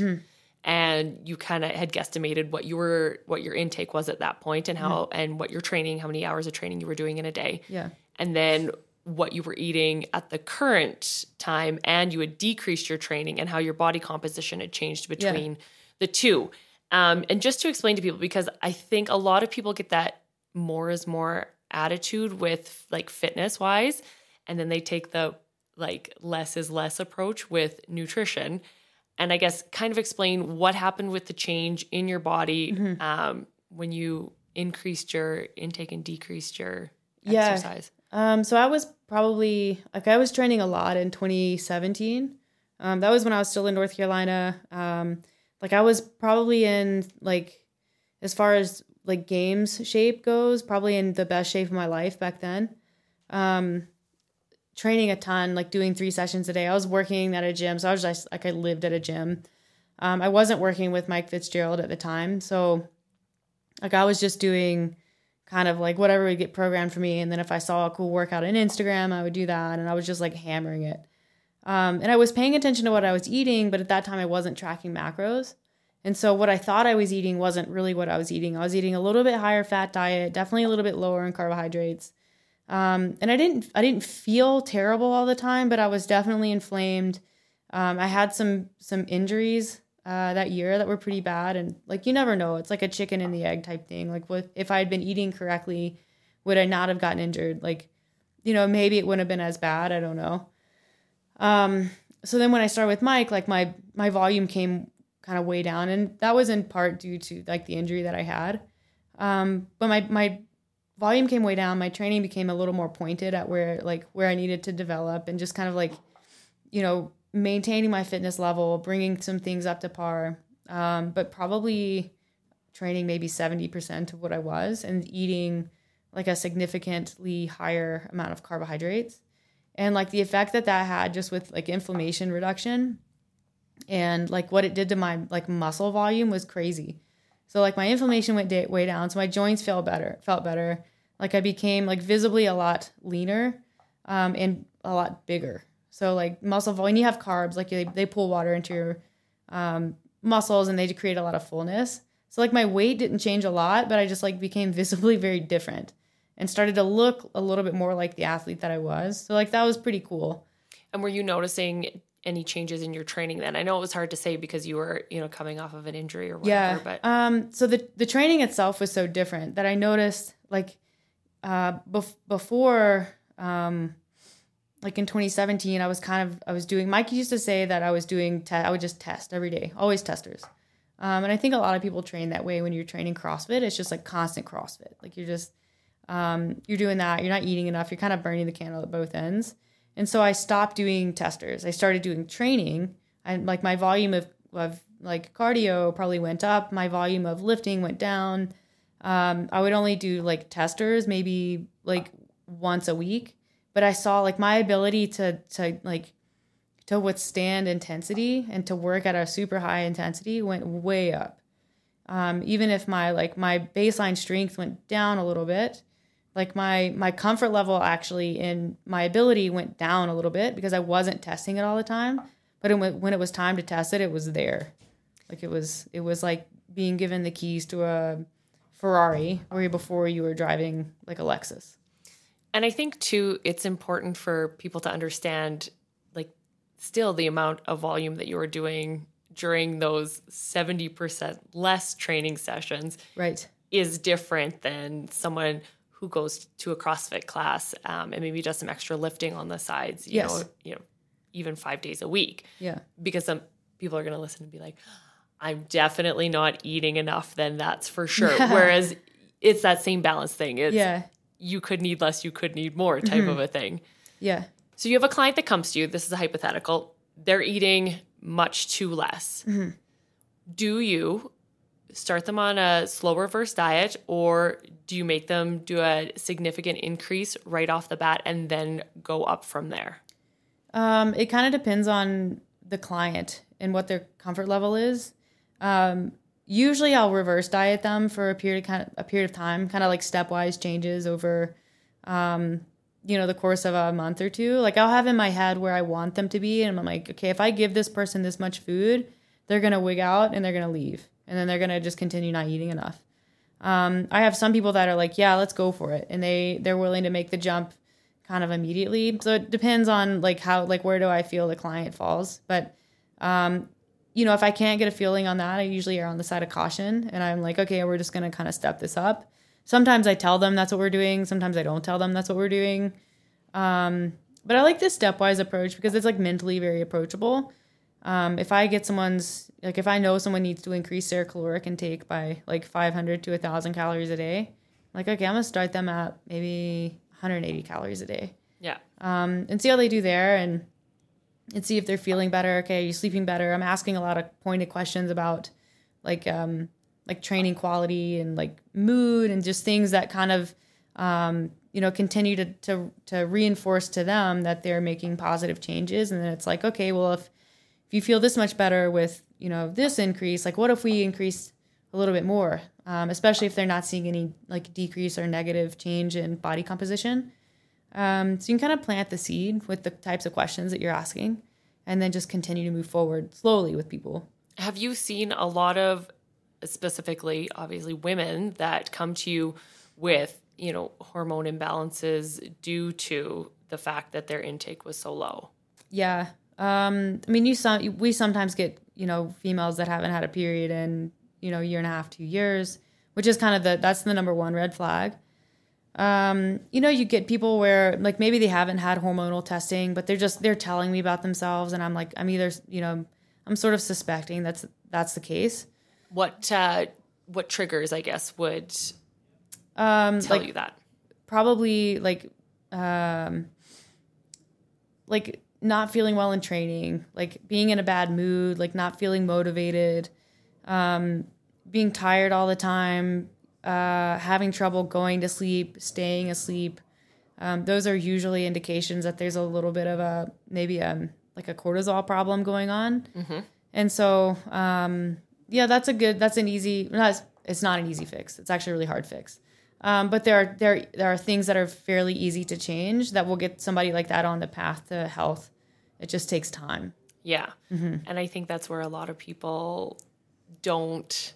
and you kind of had guesstimated what you were what your intake was at that point and how and what your training how many hours of training you were doing in a day yeah. and then what you were eating at the current time and you had decreased your training and how your body composition had changed between the two um, and just to explain to people because i think a lot of people get that more is more attitude with like fitness wise and then they take the like less is less approach with nutrition and i guess kind of explain what happened with the change in your body Mm-hmm. um, when you increased your intake and decreased your Yeah. exercise Um, so I was probably like I was training a lot in 2017. Um, that was when I was still in North Carolina. Um, like I was probably in like as far as like games shape goes, probably in the best shape of my life back then. Um, training a ton, like doing three sessions a day. I was working at a gym, so I was just like I lived at a gym. Um, I wasn't working with Mike Fitzgerald at the time, so like I was just doing kind of like whatever would get programmed for me. And then if I saw a cool workout on Instagram, I would do that. And I was just like hammering it. Um, and I was paying attention to what I was eating, but at that time I wasn't tracking macros. And so what I thought I was eating wasn't really what I was eating. I was eating a little bit higher fat diet, definitely a little bit lower in carbohydrates. Um, and I didn't I didn't feel terrible all the time, but I was definitely inflamed. Um, I had some some injuries uh, that year that were pretty bad, and like you never know, it's like a chicken and the egg type thing. Like, what if I had been eating correctly, would I not have gotten injured? Like, you know, maybe it wouldn't have been as bad. I don't know. Um, so then when I started with Mike, like my my volume came kind of way down, and that was in part due to like the injury that I had. Um, but my my volume came way down. My training became a little more pointed at where like where I needed to develop, and just kind of like, you know, maintaining my fitness level, bringing some things up to par, um, but probably training maybe seventy percent of what I was, and eating like a significantly higher amount of carbohydrates. And like the effect that that had just with like inflammation reduction and like what it did to my like muscle volume was crazy. So like my inflammation went day, way down so my joints felt better felt better. Like i became like visibly a lot leaner um, and a lot bigger so like muscle when you have carbs like they, they pull water into your um, muscles and they create a lot of fullness so like my weight didn't change a lot but i just like became visibly very different and started to look a little bit more like the athlete that I was. So like that was pretty cool. And were you noticing any changes in your training then? I know it was hard to say because you were, you know, coming off of an injury or whatever, yeah. but um so the the training itself was so different that I noticed like uh bef- before um like in 2017 I was kind of I was doing Mike used to say that I was doing te- I would just test every day, always testers. Um, and I think a lot of people train that way when you're training CrossFit. It's just like constant CrossFit. Like you're just um, you're doing that, you're not eating enough, you're kind of burning the candle at both ends. And so I stopped doing testers. I started doing training. And like my volume of, of like cardio probably went up, my volume of lifting went down. Um, I would only do like testers maybe like once a week, but I saw like my ability to to like to withstand intensity and to work at a super high intensity went way up. Um, even if my like my baseline strength went down a little bit, like my my comfort level actually in my ability went down a little bit because I wasn't testing it all the time. But it, when it was time to test it, it was there. Like it was it was like being given the keys to a Ferrari where before you were driving like a Lexus. And I think too, it's important for people to understand, like, still the amount of volume that you were doing during those seventy percent less training sessions, right, is different than someone who goes to a CrossFit class um, and maybe does some extra lifting on the sides, you yes. know, you know, even five days a week. Yeah. Because some people are going to listen and be like, I'm definitely not eating enough, then that's for sure. Whereas it's that same balance thing. It's, yeah. You could need less, you could need more type mm-hmm. of a thing. Yeah. So you have a client that comes to you. This is a hypothetical. They're eating much too less. Mm-hmm. Do you start them on a slow reverse diet or do you make them do a significant increase right off the bat and then go up from there? Um, it kind of depends on the client and what their comfort level is. Um, usually, I'll reverse diet them for a period of kind of a period of time, kind of like stepwise changes over, um, you know, the course of a month or two. Like I'll have in my head where I want them to be, and I'm like, okay, if I give this person this much food, they're gonna wig out and they're gonna leave and then they're gonna just continue not eating enough. Um, I have some people that are like, yeah, let's go for it, and they they're willing to make the jump kind of immediately. So it depends on like how like where do I feel the client falls, but um, you know if I can't get a feeling on that, I usually are on the side of caution, and I'm like, okay, we're just gonna kind of step this up. Sometimes I tell them that's what we're doing. Sometimes I don't tell them that's what we're doing. Um, but I like this stepwise approach because it's like mentally very approachable. Um, if I get someone's like if I know someone needs to increase their caloric intake by like 500 to 1000 calories a day, like okay, I'm going to start them at maybe 180 calories a day. Yeah. Um, and see how they do there and and see if they're feeling better. Okay, are you sleeping better? I'm asking a lot of pointed questions about like um like training quality and like mood and just things that kind of um you know continue to to to reinforce to them that they're making positive changes and then it's like okay well if if you feel this much better with you know this increase like what if we increase a little bit more um, especially if they're not seeing any like decrease or negative change in body composition um, so you can kind of plant the seed with the types of questions that you're asking and then just continue to move forward slowly with people. Have you seen a lot of specifically obviously women that come to you with you know hormone imbalances due to the fact that their intake was so low? Yeah. Um, I mean, you some we sometimes get you know females that haven't had a period in you know a year and a half, two years, which is kind of the that's the number one red flag. Um, you know, you get people where like maybe they haven't had hormonal testing, but they're just they're telling me about themselves, and I'm like, I'm either you know, I'm sort of suspecting that's that's the case. What uh, what triggers, I guess, would Um, tell like you that? probably like um like not feeling well in training like being in a bad mood like not feeling motivated um being tired all the time uh having trouble going to sleep staying asleep um, those are usually indications that there's a little bit of a maybe um like a cortisol problem going on and so um yeah that's a good that's an easy not, it's not an easy fix it's actually a really hard fix um, but there are there there are things that are fairly easy to change that will get somebody like that on the path to health. It just takes time. Yeah. Mm-hmm. And I think that's where a lot of people don't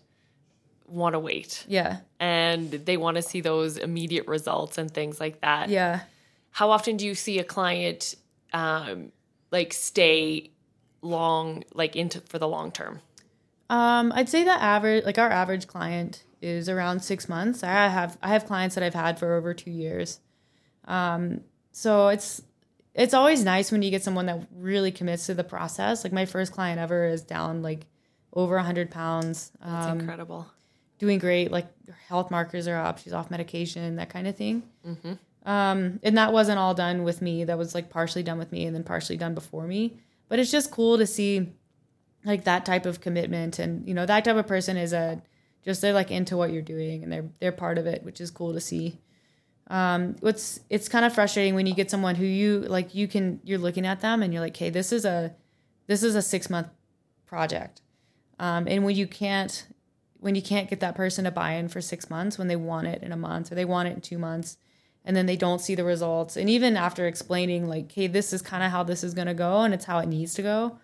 want to wait. Yeah, And they want to see those immediate results and things like that. yeah. How often do you see a client um, like stay long, like into for the long term? Um, I'd say that average, like our average client, is around six months. I have I have clients that I've had for over two years. Um, so it's it's always nice when you get someone that really commits to the process. Like my first client ever is down like over hundred pounds. It's Um, incredible. Doing great. Like her health markers are up. She's off medication, that kind of thing. Um, and that wasn't all done with me. That was like partially done with me and then partially done before me. But it's just cool to see like that type of commitment and you know that type of person is a just they're like into what you're doing and they're they're part of it, which is cool to see. Um, what's it's kind of frustrating when you get someone who you like you can you're looking at them and you're like, hey, this is a this is a six month project, um, and when you can't when you can't get that person to buy in for six months when they want it in a month or they want it in two months and then they don't see the results. And even after explaining like hey this is kind of how this is going to go and it's how it needs to go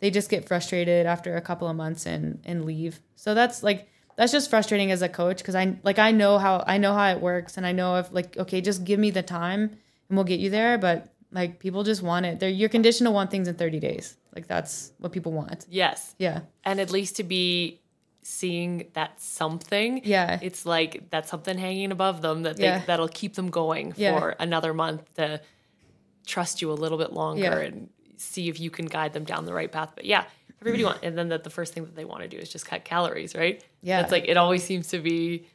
they just get frustrated after a couple of months and and leave. So that's like that's just frustrating as a coach because i like i know how i know how it works and i know if like okay just give me the time and we'll get you there but like people just want it. They're you're conditioned to want things in 30 days. Like that's what people want. Yes. yeah. And at least to be seeing that something. Yeah. It's like that something hanging above them that they, Yeah. that'll keep them going Yeah. for another month to trust you a little bit longer Yeah. and see if you can guide them down the right path. But yeah, everybody want and then that the first thing that they want to do is just cut calories, right? Yeah. It's like it always seems to be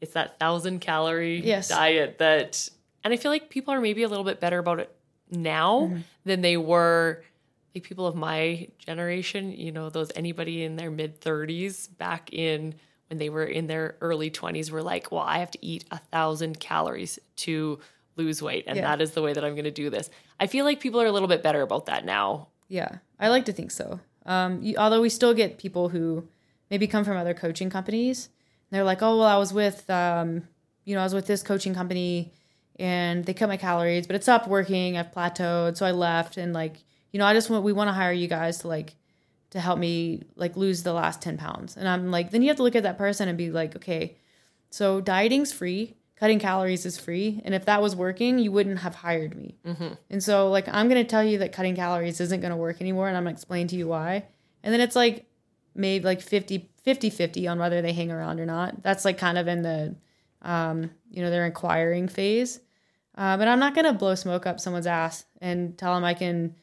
it's that thousand calorie Yes. diet that and I feel like people are maybe a little bit better about it now Mm-hmm. than they were like people of my generation, you know, those anybody in their mid 30s back in when they were in their early 20s were like, well, I have to eat a thousand calories to lose weight, and Yeah. that is the way that I'm going to do this. I feel like people are a little bit better about that now. Yeah, I like to think so. Um, you, although we still get people who maybe come from other coaching companies, and they're like, "Oh, well, I was with, um, you know, I was with this coaching company, and they cut my calories, but it stopped working. I've plateaued, so I left, and like, you know, I just want we want to hire you guys to like to help me like lose the last ten pounds." And I'm like, then you have to look at that person and be like, okay, so dieting's free. Cutting calories is free. And if that was working, you wouldn't have hired me. And so, like, I'm going to tell you that cutting calories isn't going to work anymore. And I'm going to explain to you why. And then it's like maybe like 50 50 50 on whether they hang around or not. That's like kind of in the, um, you know, their inquiring phase. Uh, but I'm not going to blow smoke up someone's ass and tell them I can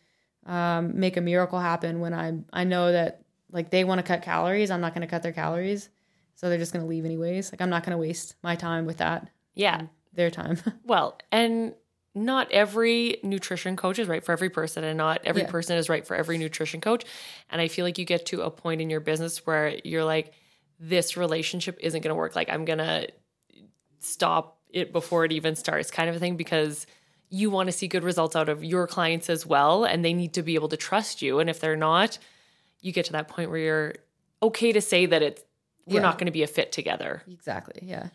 um, make a miracle happen when I I know that like they want to cut calories. I'm not going to cut their calories. So they're just going to leave anyways. Like I'm not going to waste my time with that, Yeah. their time. Well, and not every nutrition coach is right for every person, and not every Yeah. person is right for every nutrition coach. And I feel like you get to a point in your business where you're like, this relationship isn't going to work. Like, I'm going to stop it before it even starts, kind of a thing, because you want to see good results out of your clients as well. And they need to be able to trust you. And if they're not, you get to that point where you're okay to say that it's, we're Yeah. not going to be a fit together. exactly. Yeah.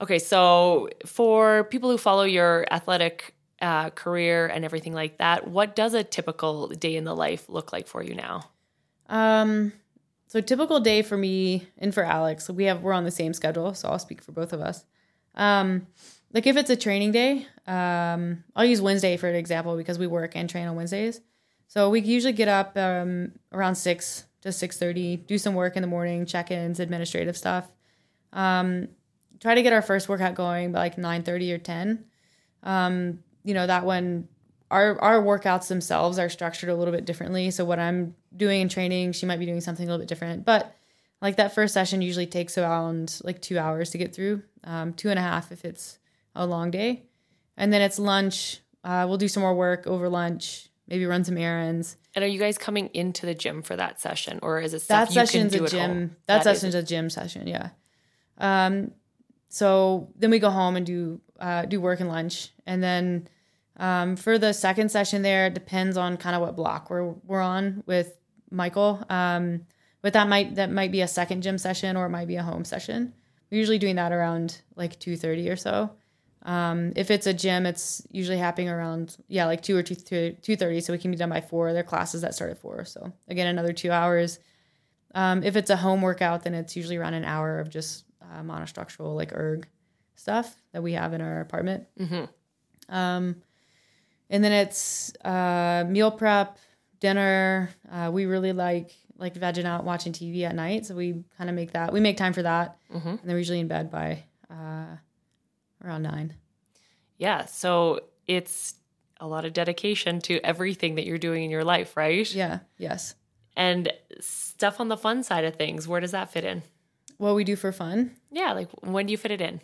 Okay, so for people who follow your athletic uh, career and everything like that, what does a typical day in the life look like for you now? Um, so typical day for me and for Alex, we have we're on the same schedule, so I'll speak for both of us. Um, like if it's a training day, um, I'll use Wednesday for an example because we work and train on Wednesdays. So we usually get up um, around six to six thirty, do some work in the morning, check-ins, administrative stuff. Um, try to get our first workout going by like nine thirty or ten. Um, you know that one, our our workouts themselves are structured a little bit differently. So what I'm doing in training, she might be doing something a little bit different. But like that first session usually takes around like two hours to get through, um, two and a half if it's a long day, and then it's lunch. Uh, we'll do some more work over lunch, maybe run some errands. And are you guys coming into the gym for that session, or is it that session's a gym. That, That is session's a gym session. Yeah. Um, so then we go home and do uh, do work and lunch, and then um, for the second session there, it depends on kind of what block we're we're on with Michael. Um, but that might that might be a second gym session or it might be a home session. We're usually doing that around like two thirty or so. Um, if it's a gym, it's usually happening around yeah like two or two two thirty, so we can be done by four. There are classes that start at four, so again another two hours. Um, if it's a home workout, then it's usually around an hour of just uh, monostructural like erg stuff that we have in our apartment. Um, and then it's uh, meal prep, dinner. Uh, we really like like vegging out, watching TV at night, so we kind of make that. We make time for that, and then we're usually in bed by uh, around nine. Yeah, so it's a lot of dedication to everything that you're doing in your life, right? Yeah. Yes. And stuff on the fun side of things, where does that fit in? What we do for fun. Yeah, like when do you fit it in?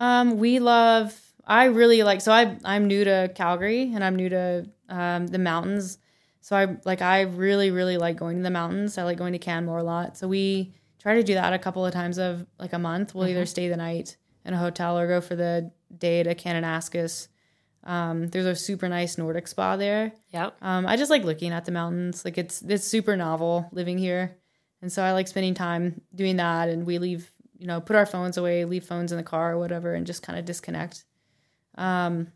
Um, we love. I really like. So I I'm new to Calgary and I'm new to um, the mountains. So I like. I really really like going to the mountains. I like going to Canmore a lot. So we try to do that a couple of times of like a month. We'll either stay the night in a hotel or go for the day to Kananaskis. Um, there's a super nice Nordic spa there. Yep. Um, I just like looking at the mountains. Like it's it's super novel living here, and so I like spending time doing that. And we leave, you know, put our phones away, leave phones in the car or whatever, and just kind of disconnect. Um,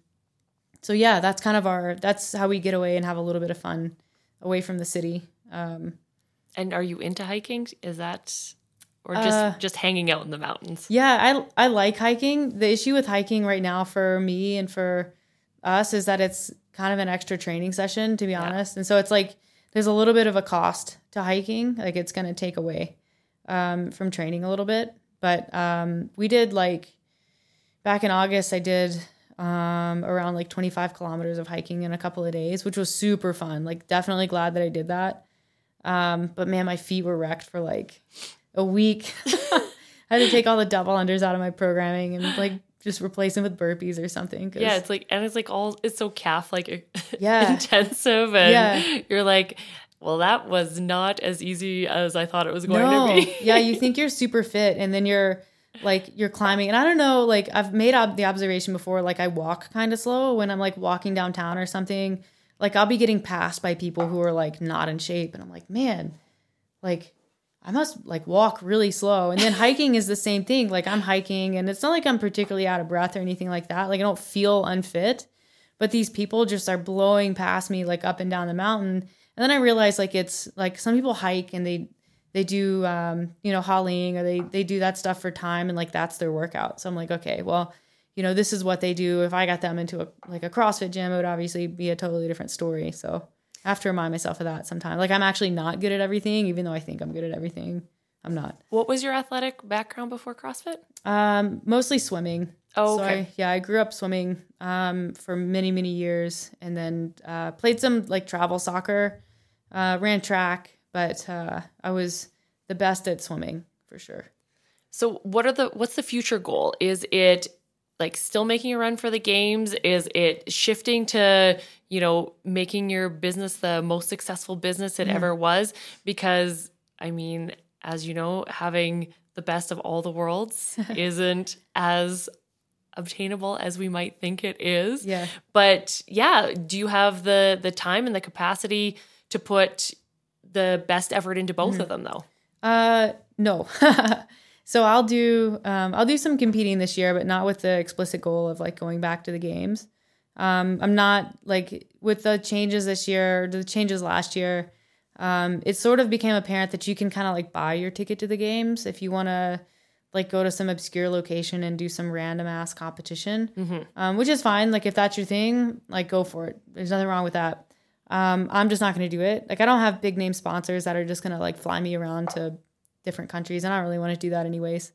so yeah, that's kind of our. That's how we get away and have a little bit of fun away from the city. Um, And are you into hiking? Is that or just Uh, just hanging out in the mountains? Yeah, I I like hiking. The issue with hiking right now for me and for us is that it's kind of an extra training session to be honest. And so it's like there's a little bit of a cost to hiking. Like it's going to take away um, from training a little bit. But um, we did like back in August, I did um, around like 25 kilometers of hiking in a couple of days, which was super fun. Like definitely glad that I did that. Um, but man, my feet were wrecked for like a week. I had to take all the double unders out of my programming and like just replace them with burpees or something. Yeah, it's like and it's like all it's so calf like Yeah. intensive and Yeah. you're like, well, that was not as easy as I thought it was going no. to be. yeah, you think you're super fit and then you're like you're climbing and I don't know, like I've made up the observation before, like I walk kind of slow when I'm like walking downtown or something. Like I'll be getting passed by people who are like not in shape and I'm like, man, like I must like walk really slow. And then hiking is the same thing. Like I'm hiking and it's not like I'm particularly out of breath or anything like that. Like I don't feel unfit, but these people just are blowing past me like up and down the mountain. And then I realized like it's like some people hike and they they do um, you know, hauling or they they do that stuff for time and like that's their workout. So I'm like, okay, well, you know, this is what they do. If I got them into a like a CrossFit gym, it would obviously be a totally different story. So I have to remind myself of that sometimes. Like I'm actually not good at everything, even though I think I'm good at everything. I'm not. What was your athletic background before CrossFit? Um, mostly swimming. Oh, So okay. I, yeah, I grew up swimming um, for many, many years, and then uh, played some like travel soccer, uh, ran track, but uh, I was the best at swimming for sure. So what are the what's the future goal? Is it like still making a run for the games? Is it shifting to, you know, making your business the most successful business it ever was? Because I mean, as you know, having the best of all the worlds isn't as obtainable as we might think it is. Yeah. But yeah, do you have the the time and the capacity to put the best effort into both of them though? Uh, no. so I'll do um, I'll do some competing this year, but not with the explicit goal of like going back to the games. Um, I'm not like with the changes this year, the changes last year. Um, it sort of became apparent that you can kind of like buy your ticket to the games if you want to like go to some obscure location and do some random ass competition, um, which is fine. Like if that's your thing, like go for it. There's nothing wrong with that. Um, I'm just not going to do it. Like I don't have big name sponsors that are just going to like fly me around to different countries, and I don't really want to do that anyways.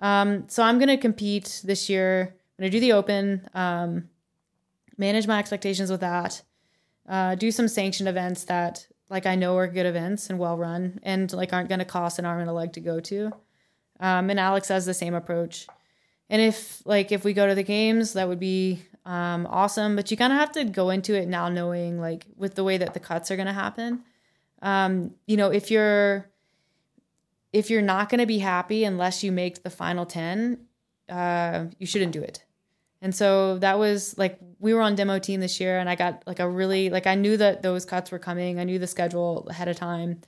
Um, so I'm going to compete this year. I'm going to do the Open, um, manage my expectations with that. Uh, do some sanctioned events that like I know are good events and well run and like aren't going to cost an arm and a leg to go to. Um, and Alex has the same approach. And if like if we go to the games, that would be um, awesome. But you kind of have to go into it now knowing like with the way that the cuts are going to happen. Um, you know, if you're if you're not going to be happy unless you make the final ten, uh, you shouldn't do it. And so that was like we were on demo team this year, and I got like a really like I knew that those cuts were coming. I knew the schedule ahead of time.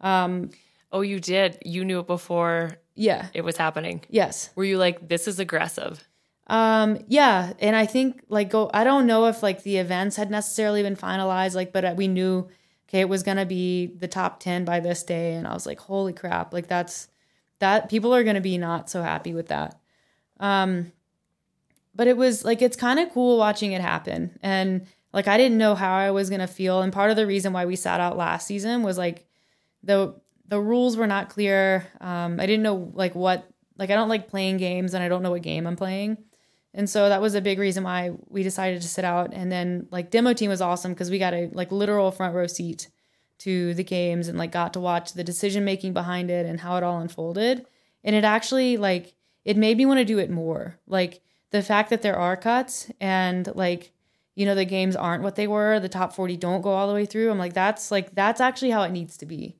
Um, oh, you did. You knew it before. Yeah, it was happening. Yes. Were you like, this is aggressive? Um, yeah, and I think like go. I don't know if like the events had necessarily been finalized, like, but we knew okay, it was gonna be the top ten by this day, and I was like, holy crap, like that's that people are gonna be not so happy with that. Um, but it was like it's kind of cool watching it happen, and like I didn't know how I was gonna feel, and part of the reason why we sat out last season was like the the rules were not clear. Um, I didn't know like what like I don't like playing games, and I don't know what game I'm playing. And so that was a big reason why we decided to sit out. And then like demo team was awesome because we got a like literal front row seat to the games and like got to watch the decision making behind it and how it all unfolded. And it actually like it made me want to do it more. Like the fact that there are cuts and like you know the games aren't what they were, the top 40 don't go all the way through. I'm like that's like that's actually how it needs to be.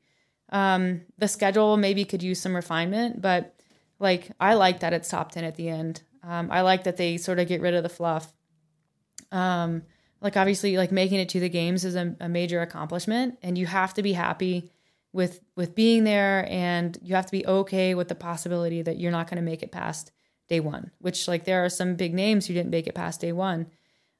Um the schedule maybe could use some refinement, but like I like that it's top 10 at the end. Um, I like that they sort of get rid of the fluff. Um, like obviously, like making it to the games is a, a major accomplishment, and you have to be happy with with being there, and you have to be okay with the possibility that you're not going to make it past day one. Which like there are some big names who didn't make it past day one.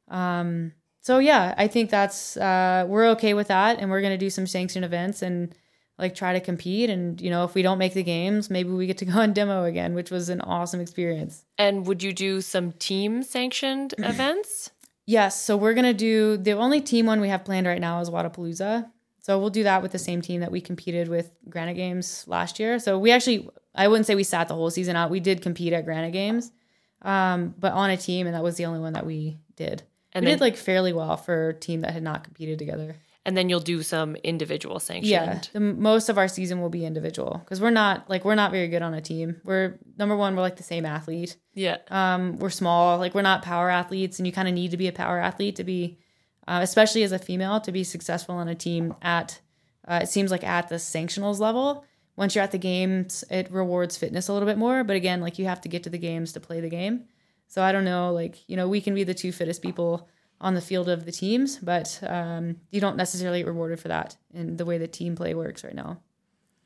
Um, so yeah, I think that's uh, we're okay with that, and we're going to do some sanctioned events and like try to compete and you know if we don't make the games maybe we get to go on demo again which was an awesome experience. And would you do some team sanctioned events? Yes so we're going to do the only team one we have planned right now is Wodapalooza so we'll do that with the same team that we competed with Granite Games last year. So we actually I wouldn't say we sat the whole season out. We did compete at Granite Games um, but on a team and that was the only one that we did. And we then, did like fairly well for a team that had not competed together and then you'll do some individual sanctioned. Yeah, the, most of our season will be individual because we're not like we're not very good on a team. We're number one, we're like the same athlete. Yeah. Um, we're small, like we're not power athletes, and you kind of need to be a power athlete to be, uh, especially as a female, to be successful on a team. At uh, it seems like at the sanctionals level, once you're at the games, it rewards fitness a little bit more. But again, like you have to get to the games to play the game. So I don't know, like you know, we can be the two fittest people on the field of the teams, but um, you don't necessarily get rewarded for that in the way the team play works right now.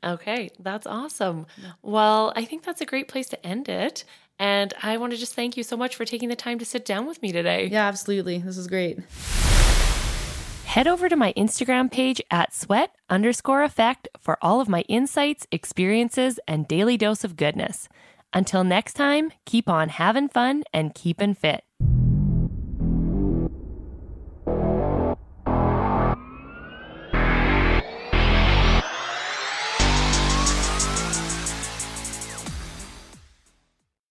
Okay, that's awesome. Well, I think that's a great place to end it. And I want to just thank you so much for taking the time to sit down with me today. Yeah, absolutely. This is great. Head over to my Instagram page at sweat underscore effect for all of my insights, experiences, and daily dose of goodness. Until next time, keep on having fun and keeping fit.